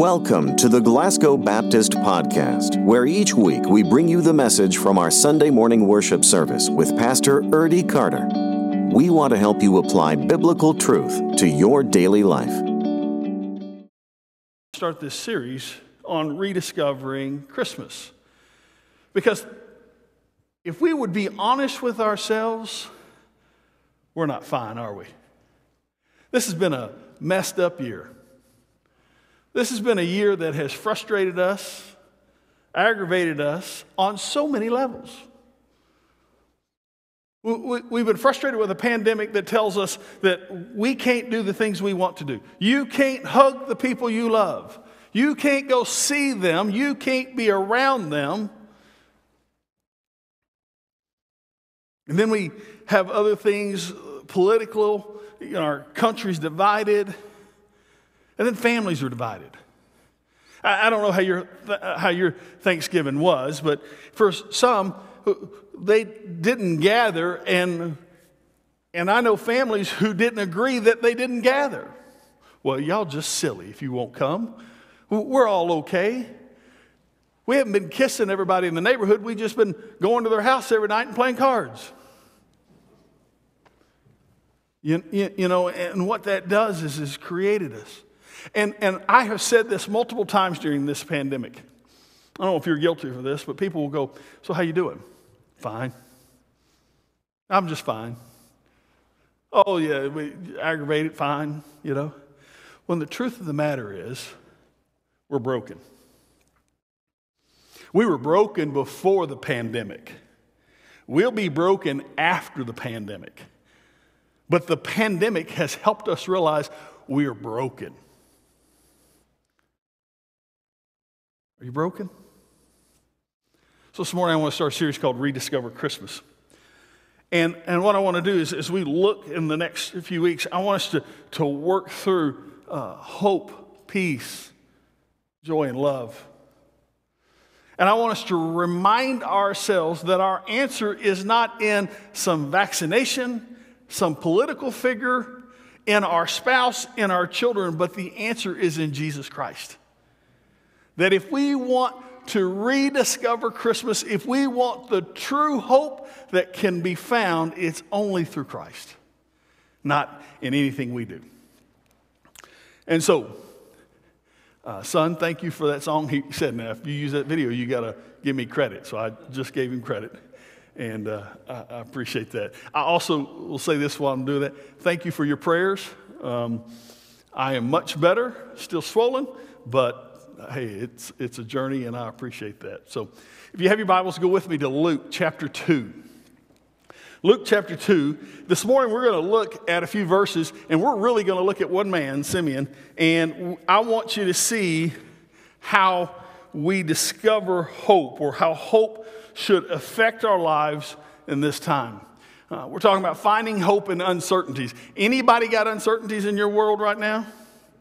Welcome to the Glasgow Baptist Podcast, where each week we bring you the message from our Sunday morning worship service with Pastor Erdy Carter. We want to help you apply biblical truth to your daily life. Start this series on rediscovering Christmas. Because if we would be honest with ourselves, we're not fine, are we? This has been a messed up year. This has been a year that has frustrated us, aggravated us on so many levels. We've been frustrated with a pandemic that tells us that we can't do the things we want to do. You can't hug the people you love. You can't go see them. You can't be around them. And then we have other things, political, you know, our country's divided. And then families are divided. I, I don't know how your, uh, how your Thanksgiving was, but for some, they didn't gather, and, and I know families who didn't agree that they didn't gather. Well, y'all just silly if you won't come. We're all okay. We haven't been kissing everybody in the neighborhood. We've just been going to their house every night and playing cards. You, you, you know, and what that does is, is created us. And, and I have said this multiple times during this pandemic. I don't know if you're guilty for this, but people will go, So, how you doing? Fine. I'm just fine. Oh, yeah, we aggravated, fine, you know. When the truth of the matter is, we're broken. We were broken before the pandemic. We'll be broken after the pandemic. But the pandemic has helped us realize we are broken. Are you broken? So this morning I want to start a series called Rediscover Christmas. And, and what I want to do is, as we look in the next few weeks, I want us to, to work through uh, hope, peace, joy, and love. And I want us to remind ourselves that our answer is not in some vaccination, some political figure, in our spouse, in our children, but the answer is in Jesus Christ. That if we want to rediscover Christmas, if we want the true hope that can be found, it's only through Christ, not in anything we do. And so, uh, son, thank you for that song. He said, now, if you use that video, you got to give me credit. So I just gave him credit. And uh, I, I, appreciate that. I also will say this while I'm doing that. Thank you for your prayers. Um, I am much better, still swollen, but hey, it's, it's a journey and I appreciate that. So if you have your Bibles, go with me to Luke chapter 2. Luke chapter 2. This morning we're going to look at a few verses and we're really going to look at one man, Simeon, and I want you to see how we discover hope or how hope should affect our lives in this time. Uh, we're talking about finding hope in uncertainties. Anybody got uncertainties in your world right now?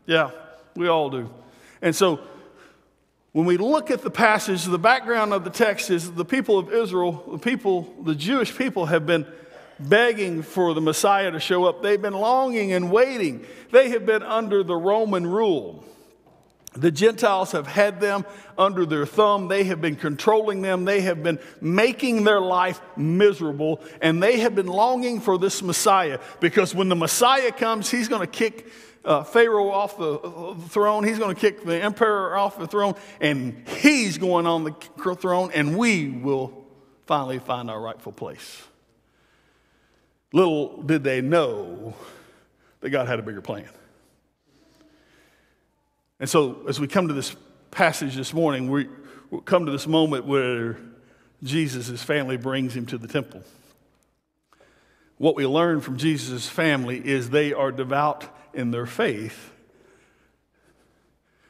Yeah, we all do. And so when we look at the passage, the background of the text is the people of Israel, the people, the Jewish people have been begging for the Messiah to show up. They've been longing and waiting. They have been under the Roman rule. The Gentiles have had them under their thumb. They have been controlling them. They have been making their life miserable. And they have been longing for this Messiah because when the Messiah comes, he's going to kick uh, Pharaoh off the, uh, throne. He's going to kick the emperor off the throne, and he's going on the throne, and we will finally find our rightful place. Little did they know that God had a bigger plan. And so, as we come to this passage this morning, we come to this moment where Jesus' family brings him to the temple. What we learn from Jesus' family is they are devout in their faith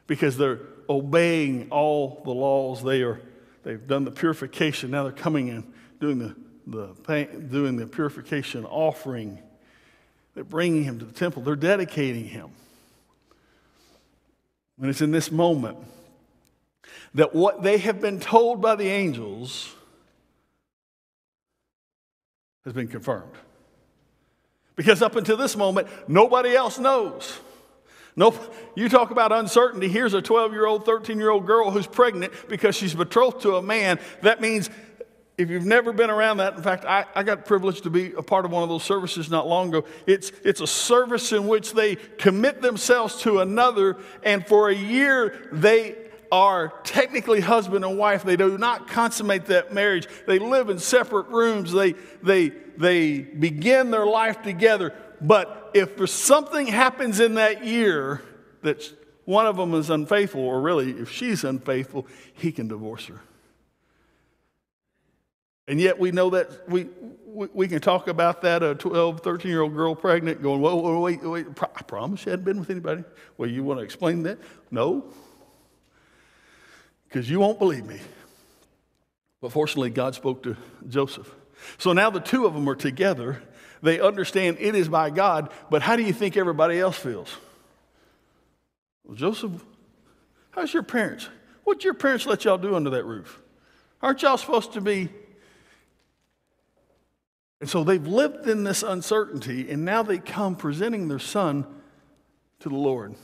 because they're obeying all the laws. They are, they've done the purification. Now they're coming in doing the, the, doing the purification offering. They're bringing him to the temple. They're dedicating him. And it's in this moment that what they have been told by the angels has been confirmed. Because up until this moment, nobody else knows. Nope. You talk about uncertainty. Here's a 12 year old, 13 year old girl who's pregnant because she's betrothed to a man. That means if you've never been around that, in fact, I, I got privileged to be a part of one of those services not long ago. It's, it's a service in which they commit themselves to another, and for a year they are technically husband and wife. They do not consummate that marriage. They live in separate rooms. They, they, they begin their life together. But if something happens in that year that one of them is unfaithful, or really, if she's unfaithful, he can divorce her. And yet we know that we, we, we can talk about that a 12, 13 year old girl pregnant going, whoa, whoa, wait, wait, I promise she hadn't been with anybody. Well, you want to explain that? No, because you won't believe me. But fortunately, God spoke to Joseph. So now the two of them are together. They understand it is by God, but how do you think everybody else feels? Well, Joseph, how's your parents? What'd your parents let y'all do under that roof? Aren't y'all supposed to be and so they've lived in this uncertainty, and now they come presenting their son to the Lord.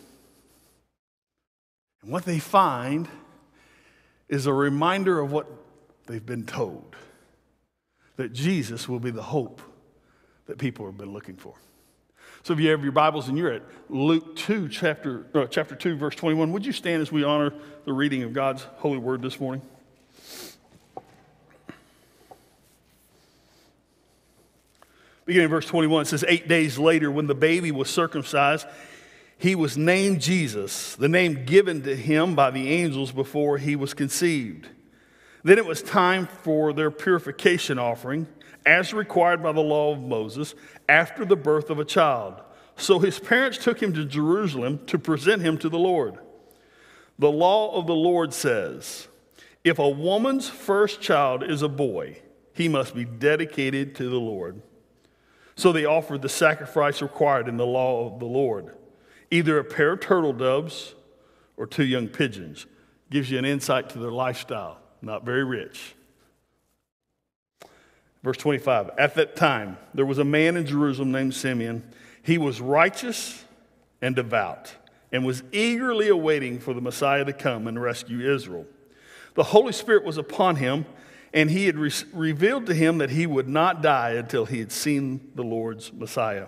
And what they find is a reminder of what they've been told that Jesus will be the hope that people have been looking for. So if you have your Bibles and you're at Luke 2, chapter, uh, chapter 2, verse 21, would you stand as we honor the reading of God's holy word this morning? Beginning in verse 21, it says, Eight days later, when the baby was circumcised, he was named Jesus, the name given to him by the angels before he was conceived. Then it was time for their purification offering, as required by the law of Moses, after the birth of a child. So his parents took him to Jerusalem to present him to the Lord. The law of the Lord says, if a woman's first child is a boy, he must be dedicated to the Lord. So they offered the sacrifice required in the law of the Lord either a pair of turtle doves or two young pigeons. Gives you an insight to their lifestyle. Not very rich. Verse 25 At that time, there was a man in Jerusalem named Simeon. He was righteous and devout and was eagerly awaiting for the Messiah to come and rescue Israel. The Holy Spirit was upon him and he had re- revealed to him that he would not die until he had seen the Lord's Messiah.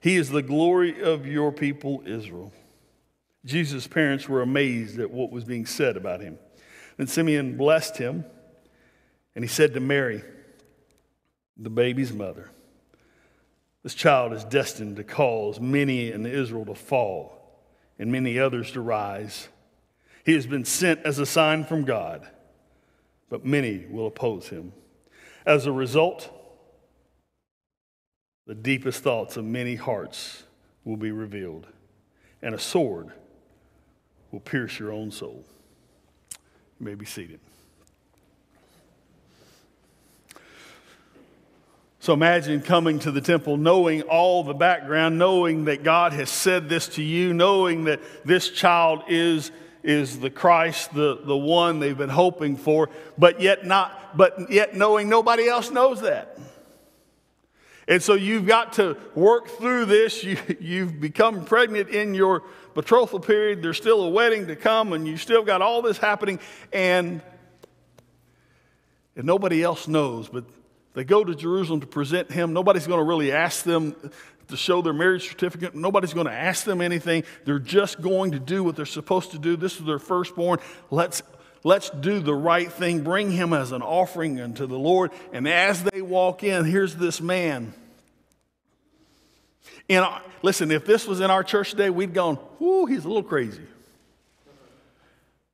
He is the glory of your people, Israel. Jesus' parents were amazed at what was being said about him. Then Simeon blessed him, and he said to Mary, the baby's mother, This child is destined to cause many in Israel to fall and many others to rise. He has been sent as a sign from God but many will oppose him. As a result, the deepest thoughts of many hearts will be revealed, and a sword will pierce your own soul. You may be seated. So imagine coming to the temple knowing all the background, knowing that God has said this to you, knowing that this child is is the Christ, the, the one they've been hoping for, but yet not, but yet knowing nobody else knows that. And so you've got to work through this. You, you've become pregnant in your betrothal period. There's still a wedding to come, and you still got all this happening, and, and nobody else knows. But they go to Jerusalem to present him. Nobody's going to really ask them to show their marriage certificate. Nobody's going to ask them anything. They're just going to do what they're supposed to do. This is their firstborn. Let's, let's do the right thing. Bring him as an offering unto the Lord. And as they walk in, here's this man. And listen, if this was in our church today, we'd gone, whoo, he's a little crazy.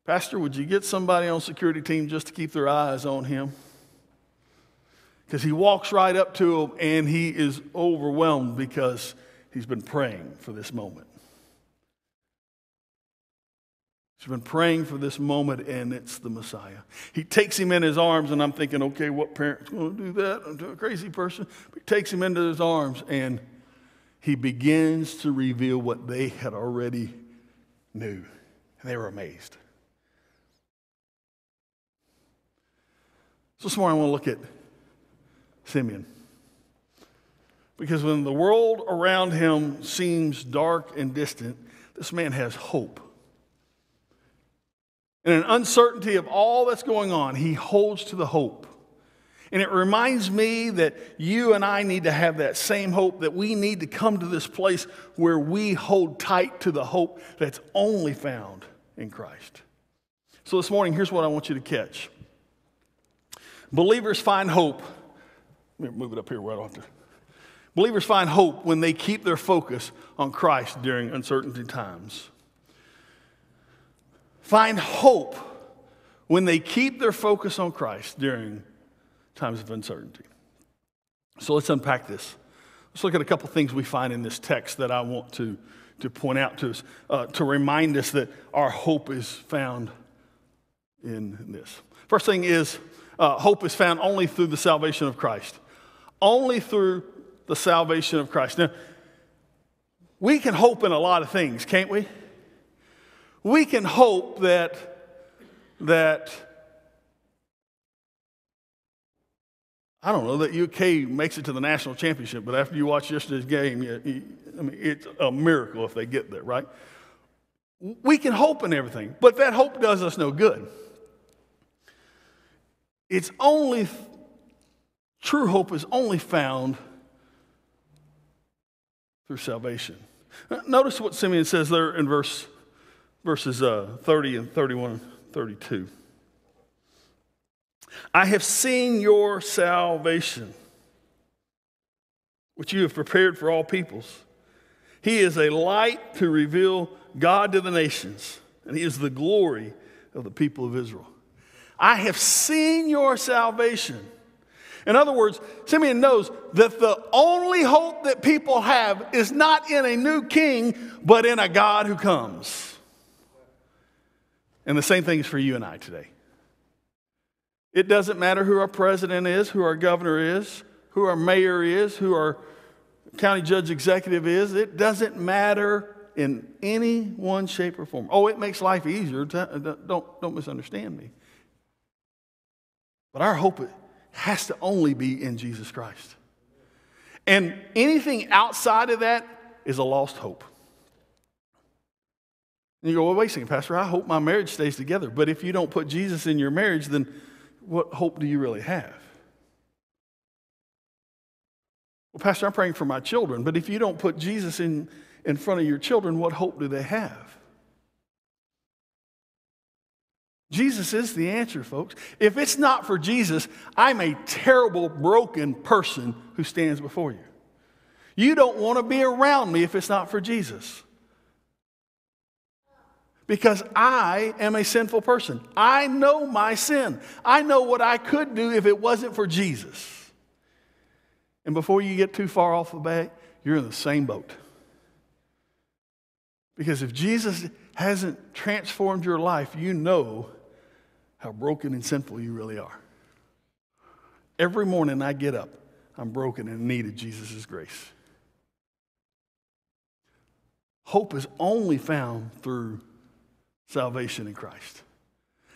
Pastor, would you get somebody on security team just to keep their eyes on him? Because he walks right up to him and he is overwhelmed because he's been praying for this moment. He's been praying for this moment, and it's the Messiah. He takes him in his arms, and I'm thinking, okay, what parent's going to do that? I'm a crazy person. But he takes him into his arms, and he begins to reveal what they had already knew. And they were amazed. So this morning I want to look at Simeon. Because when the world around him seems dark and distant, this man has hope. In an uncertainty of all that's going on, he holds to the hope. And it reminds me that you and I need to have that same hope, that we need to come to this place where we hold tight to the hope that's only found in Christ. So this morning, here's what I want you to catch Believers find hope. Let me move it up here right off there. Believers find hope when they keep their focus on Christ during uncertainty times. Find hope when they keep their focus on Christ during times of uncertainty. So let's unpack this. Let's look at a couple things we find in this text that I want to, to point out to us uh, to remind us that our hope is found in this. First thing is uh, hope is found only through the salvation of Christ. Only through the salvation of Christ. Now, we can hope in a lot of things, can't we? We can hope that, that I don't know, that UK makes it to the national championship, but after you watch yesterday's game, you, you, I mean, it's a miracle if they get there, right? We can hope in everything, but that hope does us no good. It's only, true hope is only found through salvation. Notice what Simeon says there in verse, verses uh, 30 and 31 and 32. I have seen your salvation, which you have prepared for all peoples. He is a light to reveal God to the nations, and he is the glory of the people of Israel. I have seen your salvation. In other words, Simeon knows that the only hope that people have is not in a new king, but in a God who comes. And the same thing is for you and I today. It doesn't matter who our president is, who our governor is, who our mayor is, who our county judge executive is. It doesn't matter in any one shape or form. Oh, it makes life easier. Uh, don't, don't misunderstand me. But our hope has to only be in Jesus Christ. And anything outside of that is a lost hope. And you go, well, wait a second, Pastor, I hope my marriage stays together. But if you don't put Jesus in your marriage, then what hope do you really have? Well, Pastor, I'm praying for my children, but if you don't put Jesus in, in front of your children, what hope do they have? Jesus is the answer, folks. If it's not for Jesus, I'm a terrible, broken person who stands before you. You don't want to be around me if it's not for Jesus. Because I am a sinful person. I know my sin. I know what I could do if it wasn't for Jesus. And before you get too far off the bat, you're in the same boat. Because if Jesus hasn't transformed your life, you know how broken and sinful you really are. Every morning I get up, I'm broken and in need of Jesus' grace. Hope is only found through salvation in Christ.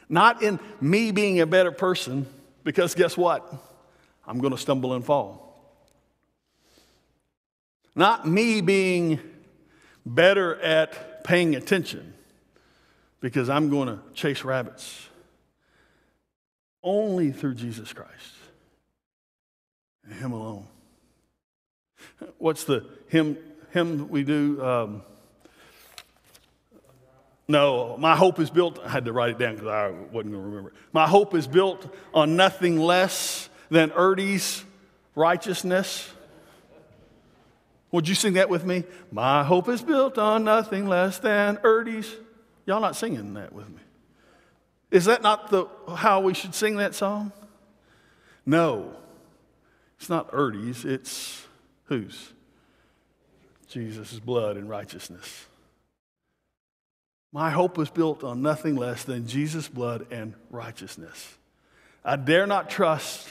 Not in me being a better person, because guess what? I'm going to stumble and fall. Not me being better at paying attention, because I'm going to chase rabbits only through Jesus Christ and Him alone. What's the hymn, hymn we do? Um, no, my hope is built, I had to write it down because I wasn't going to remember. My hope is built on nothing less than Erdy's righteousness. Would you sing that with me? My hope is built on nothing less than Erdy's. Y'all not singing that with me. Is that not the, how we should sing that song? No. It's not Erdy's, it's whose? Jesus' blood and righteousness. My hope was built on nothing less than Jesus' blood and righteousness. I dare not trust.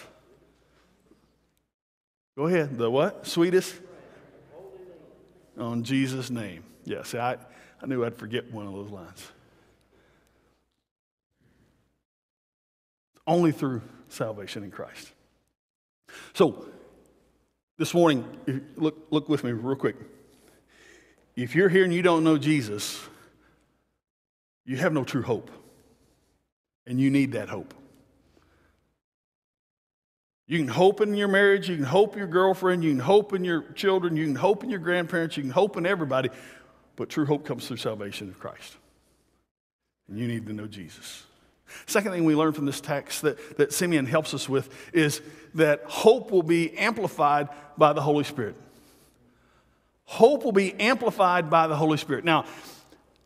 Go ahead. The what? Sweetest? On Jesus' name. Yes, yeah, I, I knew I'd forget one of those lines. Only through salvation in Christ. So, this morning, look, look with me real quick. If you're here and you don't know Jesus, you have no true hope. And you need that hope. You can hope in your marriage, you can hope your girlfriend, you can hope in your children, you can hope in your grandparents, you can hope in everybody, but true hope comes through salvation of Christ. And you need to know Jesus. Second thing we learn from this text that, that Simeon helps us with is that hope will be amplified by the Holy Spirit. Hope will be amplified by the Holy Spirit. Now,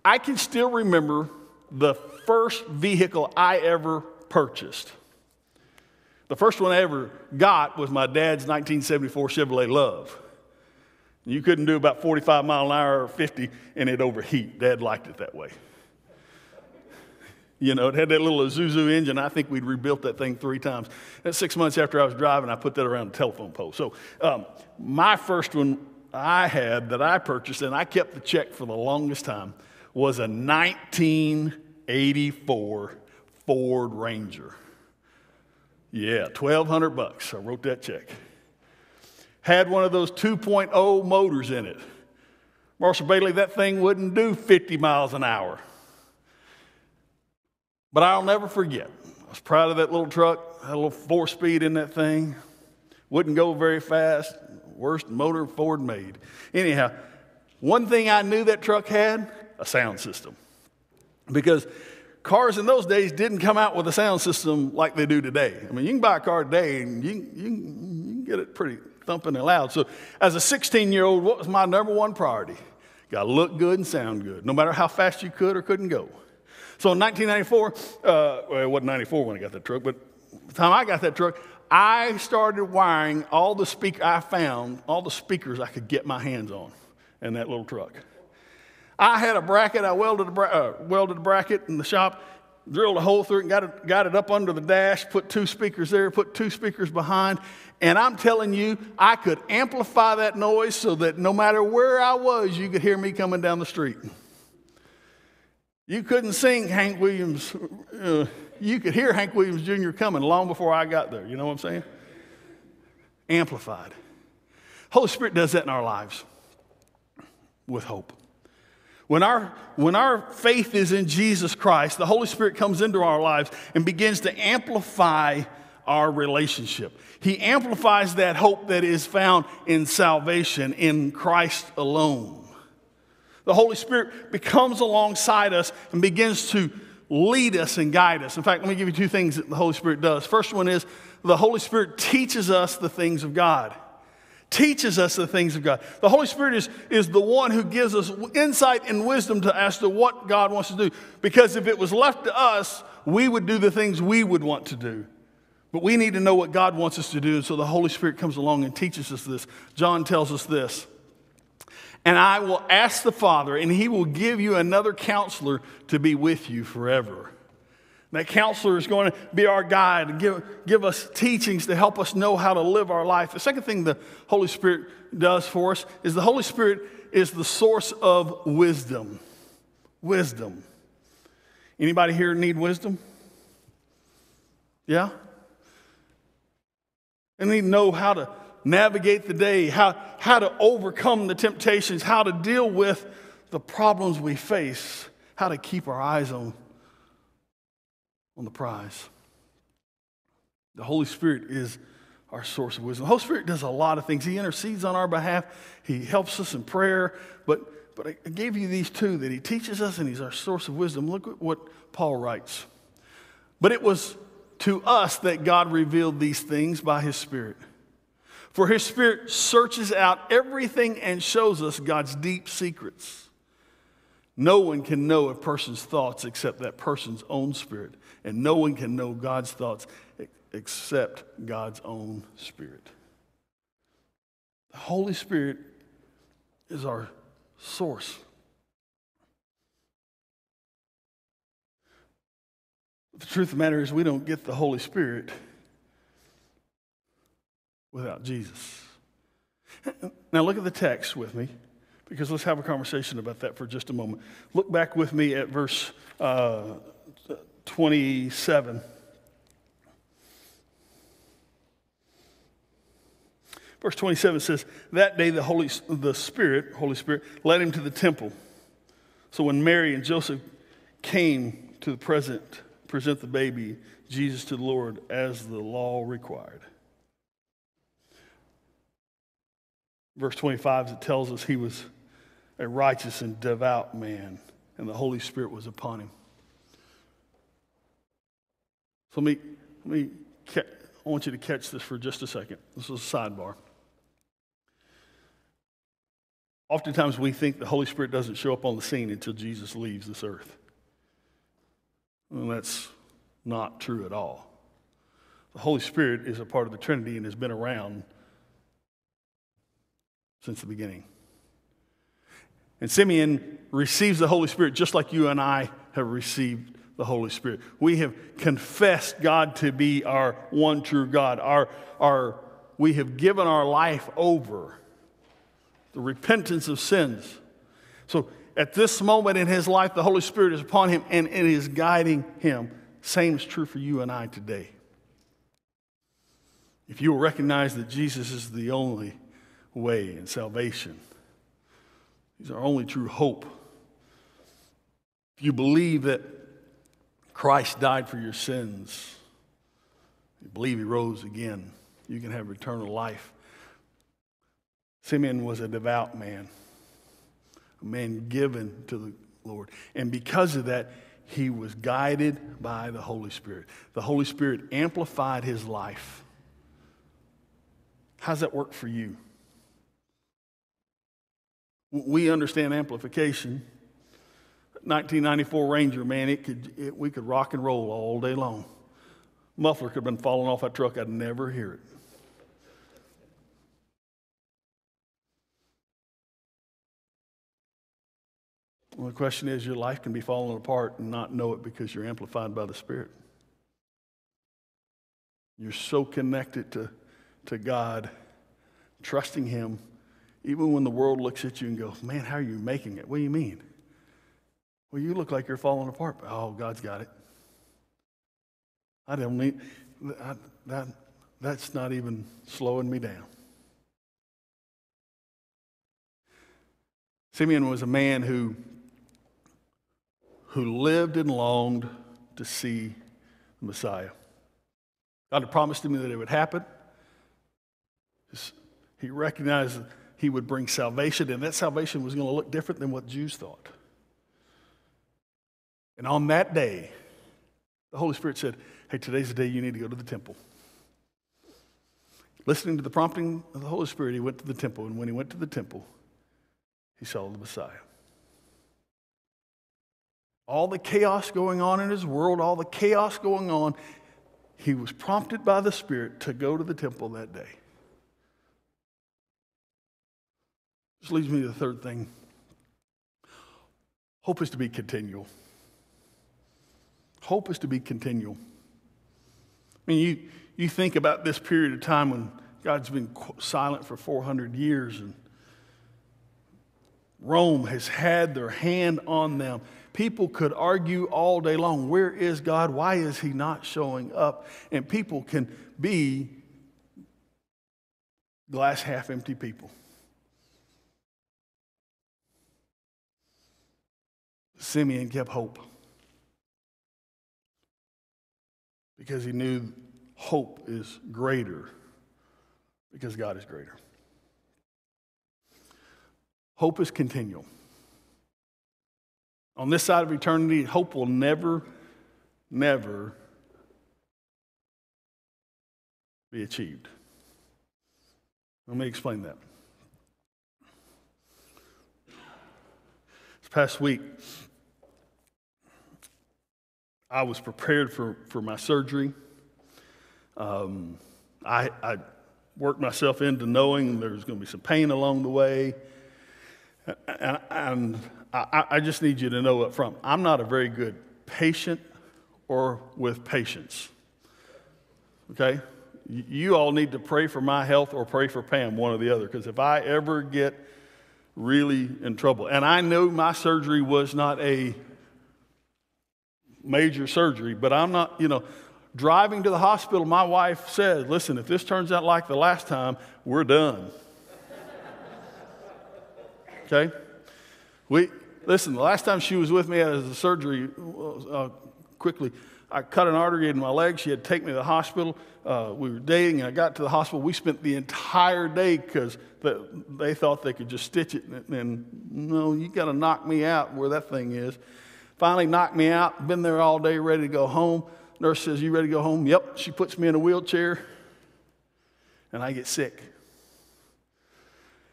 I can still remember the first vehicle I ever purchased. The first one I ever got was my dad's 1974 Chevrolet LUV. You couldn't do about 45 mile an hour or 50 and it overheat. Dad liked it that way. You know, it had that little Isuzu engine. I think we'd rebuilt that thing three times. And six months after I was driving, I put that around the telephone pole. So um, my first one I had that I purchased, and I kept the check for the longest time, was a 1984 Ford Ranger. Yeah, 1200 bucks. I wrote that check. Had one of those 2.0 motors in it. Marshall Bailey, that thing wouldn't do 50 miles an hour. But I'll never forget. I was proud of that little truck, had a little four speed in that thing. Wouldn't go very fast. Worst motor Ford made. Anyhow, one thing I knew that truck had a sound system. Because cars in those days didn't come out with a sound system like they do today. I mean, you can buy a car today and you, you, you can get it pretty thumping and loud. So, as a 16 year old, what was my number one priority? Got to look good and sound good, no matter how fast you could or couldn't go. So in 1994, uh, well, it wasn't 94 when I got that truck, but the time I got that truck, I started wiring all the speak I found, all the speakers I could get my hands on in that little truck. I had a bracket, I welded a, bra- uh, welded a bracket in the shop, drilled a hole through it, and got it, got it up under the dash, put two speakers there, put two speakers behind, and I'm telling you, I could amplify that noise so that no matter where I was, you could hear me coming down the street. You couldn't sing Hank Williams. Uh, you could hear Hank Williams Jr. coming long before I got there. You know what I'm saying? Amplified. Holy Spirit does that in our lives with hope. When our, when our faith is in Jesus Christ, the Holy Spirit comes into our lives and begins to amplify our relationship. He amplifies that hope that is found in salvation in Christ alone. The Holy Spirit becomes alongside us and begins to lead us and guide us. In fact, let me give you two things that the Holy Spirit does. First one is the Holy Spirit teaches us the things of God. Teaches us the things of God. The Holy Spirit is, is the one who gives us insight and wisdom to as to what God wants to do. Because if it was left to us, we would do the things we would want to do. But we need to know what God wants us to do. And so the Holy Spirit comes along and teaches us this. John tells us this and I will ask the Father, and he will give you another counselor to be with you forever. That counselor is going to be our guide and give, give us teachings to help us know how to live our life. The second thing the Holy Spirit does for us is the Holy Spirit is the source of wisdom. Wisdom. Anybody here need wisdom? Yeah? And need to know how to navigate the day, how, how to overcome the temptations, how to deal with the problems we face, how to keep our eyes on, on the prize. The Holy Spirit is our source of wisdom. The Holy Spirit does a lot of things. He intercedes on our behalf, He helps us in prayer. But, but I gave you these two that He teaches us and He's our source of wisdom. Look at what Paul writes. But it was to us that God revealed these things by His Spirit. For his spirit searches out everything and shows us God's deep secrets. No one can know a person's thoughts except that person's own spirit. And no one can know God's thoughts except God's own spirit. The Holy Spirit is our source. The truth of the matter is, we don't get the Holy Spirit without Jesus. Now, look at the text with me, because let's have a conversation about that for just a moment. Look back with me at verse uh, 27. Verse 27 says, That day the Holy the Spirit, Holy Spirit, led him to the temple. So when Mary and Joseph came to the present, present the baby, Jesus to the Lord, as the law required. Verse 25, it tells us he was a righteous and devout man, and the Holy Spirit was upon him. So let me, let me, I want you to catch this for just a second. This is a sidebar. Oftentimes we think the Holy Spirit doesn't show up on the scene until Jesus leaves this earth. And that's not true at all. The Holy Spirit is a part of the Trinity and has been around since the beginning. And Simeon receives the Holy Spirit just like you and I have received the Holy Spirit. We have confessed God to be our one true God. Our, our, we have given our life over, the repentance of sins. So at this moment in his life, the Holy Spirit is upon him and it is guiding him. Same is true for you and I today. If you will recognize that Jesus is the only way and salvation. He's our only true hope. If you believe that Christ died for your sins, you believe he rose again, you can have eternal life. Simeon was a devout man, a man given to the Lord. And because of that, he was guided by the Holy Spirit. The Holy Spirit amplified his life. How's that work for you? We understand amplification. 1994 Ranger, man, it could, it, we could rock and roll all day long. Muffler could have been falling off that truck, I'd never hear it. Well, the question is your life can be falling apart and not know it because you're amplified by the Spirit. You're so connected to, to God, trusting Him even when the world looks at you and goes, Man, how are you making it? What do you mean? Well, you look like you're falling apart. Oh, God's got it. I don't need I, that. That's not even slowing me down. Simeon was a man who, who lived and longed to see the Messiah. God had promised him that it would happen. He recognized he would bring salvation, and that salvation was going to look different than what Jews thought. And on that day, the Holy Spirit said, Hey, today's the day you need to go to the temple. Listening to the prompting of the Holy Spirit, he went to the temple, and when he went to the temple, he saw the Messiah. All the chaos going on in his world, all the chaos going on, he was prompted by the Spirit to go to the temple that day. This leads me to the third thing. Hope is to be continual. Hope is to be continual. I mean, you, you think about this period of time when God's been silent for 400 years and Rome has had their hand on them. People could argue all day long where is God? Why is He not showing up? And people can be glass half empty people. Simeon kept hope because he knew hope is greater because God is greater. Hope is continual. On this side of eternity, hope will never, never be achieved. Let me explain that. This past week, I was prepared for, for my surgery. Um, I, I worked myself into knowing there's going to be some pain along the way. And, I, I, just need you to know up front I'm not a very good patient or with patience. Okay? You all need to pray for my health or pray for Pam, one or the other, because if I ever get really in trouble, and I know my surgery was not a major surgery, but I'm not, you know, driving to the hospital, my wife said, Listen, if this turns out like the last time, we're done. okay? We, listen, the last time she was with me as a surgery, uh, quickly, I cut an artery in my leg. She had to take me to the hospital. Uh, we were dating, and I got to the hospital. We spent the entire day because they thought they could just stitch it. And, and no, you got to knock me out where that thing is. Finally, knocked me out. Been there all day, ready to go home. Nurse says, You ready to go home? Yep. She puts me in a wheelchair, and I get sick.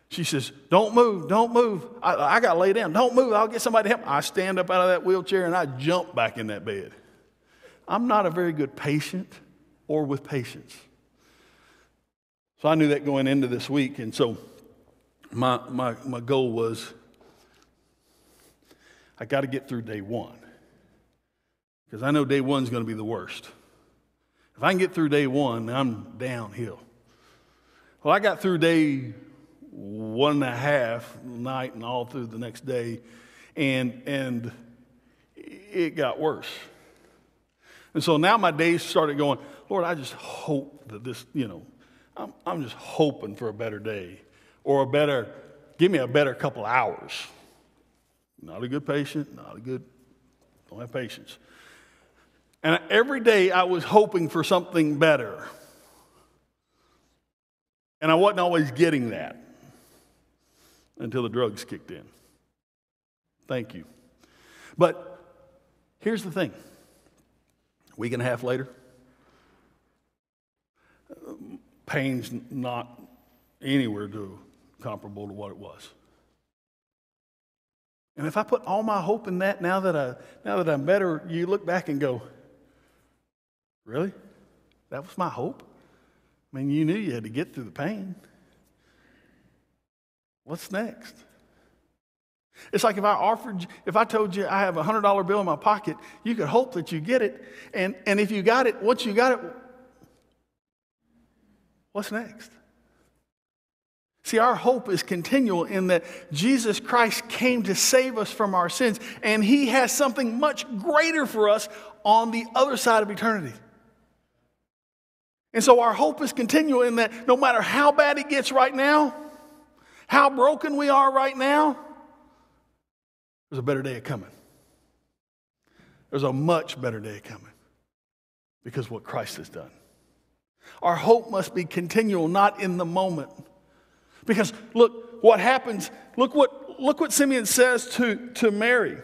She says, Don't move, don't move. I, I got to lay down. Don't move, I'll get somebody to help. I stand up out of that wheelchair and I jump back in that bed. I'm not a very good patient or with patience. So I knew that going into this week, and so my, my, my goal was I got to get through day one because I know day one's going to be the worst. If I can get through day one, I'm downhill. Well, I got through day one and a half night and all through the next day, and, and it got worse. And so now my days started going, Lord, I just hope that this, you know, I'm, I'm just hoping for a better day or a better, give me a better couple hours. Not a good patient, not a good, don't have patience. And every day I was hoping for something better. And I wasn't always getting that until the drugs kicked in. Thank you. But here's the thing a week and a half later, pain's not anywhere to comparable to what it was. And if I put all my hope in that now that I now that I'm better, you look back and go, Really? That was my hope? I mean, you knew you had to get through the pain. What's next? It's like if I offered, if I told you I have a hundred dollar bill in my pocket, you could hope that you get it, and and if you got it, once you got it, what's next? See, our hope is continual in that Jesus Christ came to save us from our sins, and He has something much greater for us on the other side of eternity. And so our hope is continual in that no matter how bad it gets right now, how broken we are right now, there's a better day coming. There's a much better day coming because what Christ has done. Our hope must be continual, not in the moment. Because look what happens, look what, look what Simeon says to, to Mary.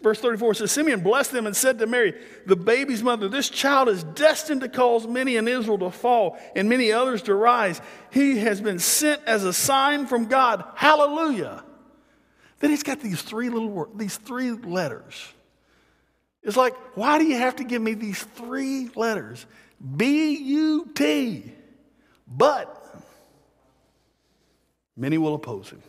Verse 34 says, Simeon blessed them and said to Mary, the baby's mother, This child is destined to cause many in Israel to fall and many others to rise. He has been sent as a sign from God. Hallelujah. Then he's got these three little words, these three letters. It's like, why do you have to give me these three letters? B U T. But many will oppose him.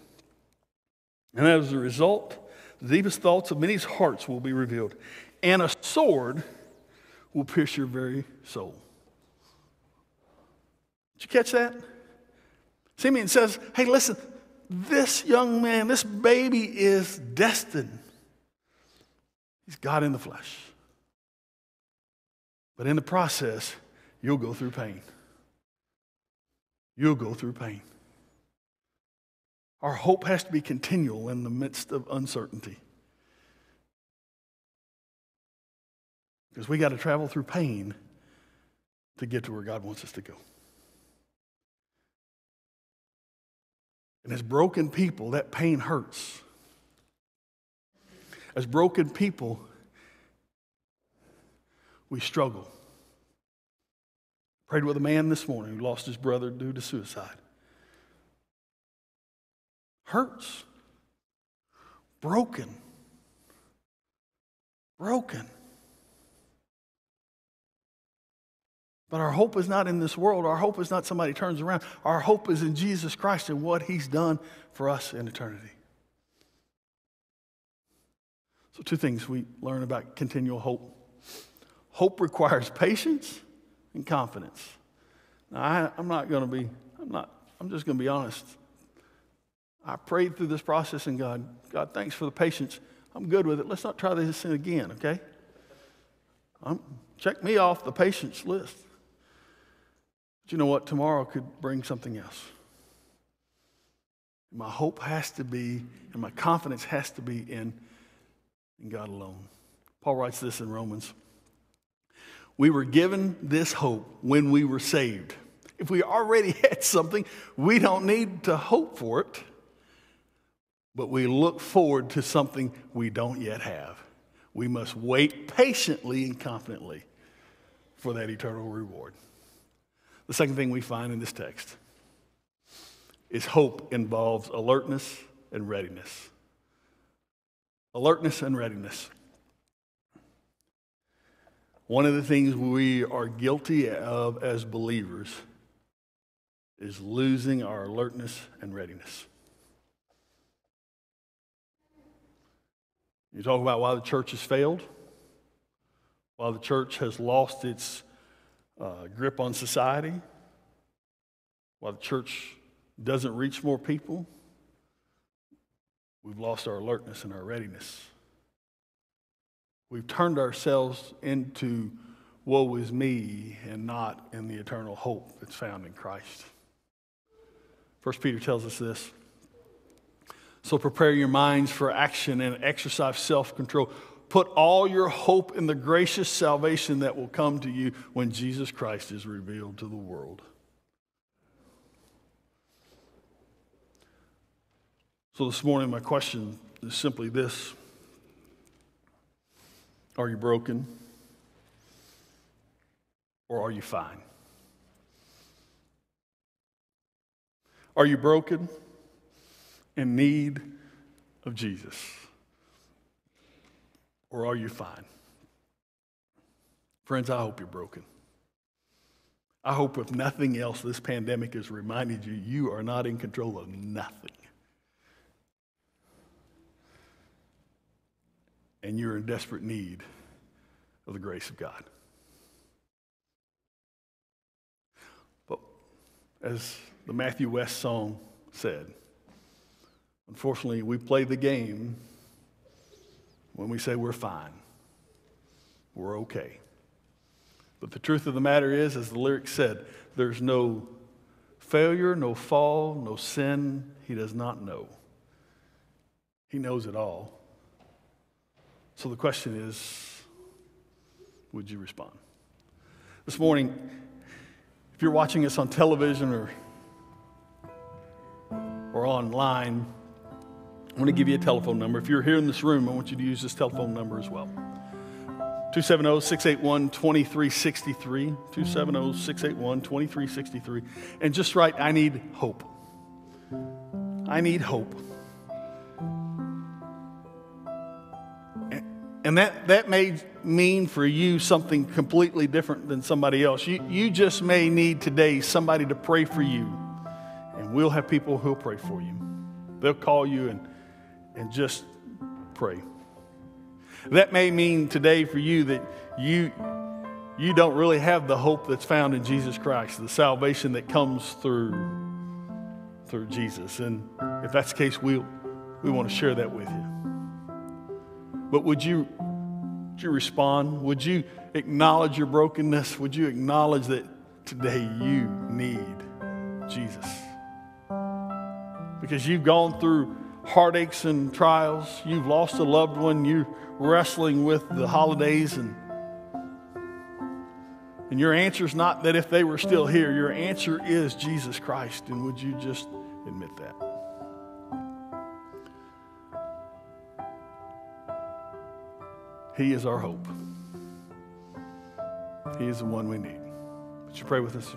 And as a result, the deepest thoughts of many's hearts will be revealed, and a sword will pierce your very soul. Did you catch that? Simeon says, Hey, listen, this young man, this baby is destined. He's God in the flesh. But in the process, you'll go through pain. You'll go through pain. Our hope has to be continual in the midst of uncertainty. Because we got to travel through pain to get to where God wants us to go. And as broken people, that pain hurts. As broken people, we struggle. Prayed with a man this morning who lost his brother due to suicide hurts, broken, broken. But our hope is not in this world. Our hope is not somebody turns around. Our hope is in Jesus Christ and what he's done for us in eternity. So, two things we learn about continual hope. Hope requires patience and confidence. Now, I, I'm not going to be, I'm not, I'm just going to be honest. I prayed through this process and God, God, thanks for the patience. I'm good with it. Let's not try this again, okay? Um, check me off the patience list. But you know what? Tomorrow could bring something else. My hope has to be, and my confidence has to be in, in God alone. Paul writes this in Romans. We were given this hope when we were saved. If we already had something, we don't need to hope for it, but we look forward to something we don't yet have. We must wait patiently and confidently for that eternal reward. The second thing we find in this text is hope involves alertness and readiness. Alertness and readiness. One of the things we are guilty of as believers is losing our alertness and readiness. You talk about why the church has failed, why the church has lost its uh, grip on society, why the church doesn't reach more people. We've lost our alertness and our readiness. We've turned ourselves into woe is me and not in the eternal hope that's found in Christ. First Peter tells us this. So prepare your minds for action and exercise self control. Put all your hope in the gracious salvation that will come to you when Jesus Christ is revealed to the world. So, this morning, my question is simply this Are you broken? Or are you fine? Are you broken? In need of Jesus? Or are you fine? Friends, I hope you're broken. I hope, if nothing else, this pandemic has reminded you you are not in control of nothing. And you're in desperate need of the grace of God. But as the Matthew West song said, unfortunately, we play the game when we say we're fine, we're okay. But the truth of the matter is, as the lyric said, there's no failure, no fall, no sin he does not know. He knows it all. So the question is would you respond? This morning, if you're watching us on television or, or online, I want to give you a telephone number. If you're here in this room, I want you to use this telephone number as well. 270 681 2363. 270 681 2363. And just write, I need hope. I need hope. And that, that may mean for you something completely different than somebody else. You, you just may need today somebody to pray for you. And we'll have people who'll pray for you. They'll call you and and just pray. That may mean today for you that you, you don't really have the hope that's found in Jesus Christ, the salvation that comes through, through Jesus. And if that's the case, we, we want to share that with you. But would you, would you respond? Would you acknowledge your brokenness? Would you acknowledge that today you need Jesus? Because you've gone through heartaches and trials. You've lost a loved one. You're wrestling with the holidays. And, and your answer is not that if they were still here, your answer is Jesus Christ. And would you just admit that? He is our hope. He is the one we need. Would you pray with us?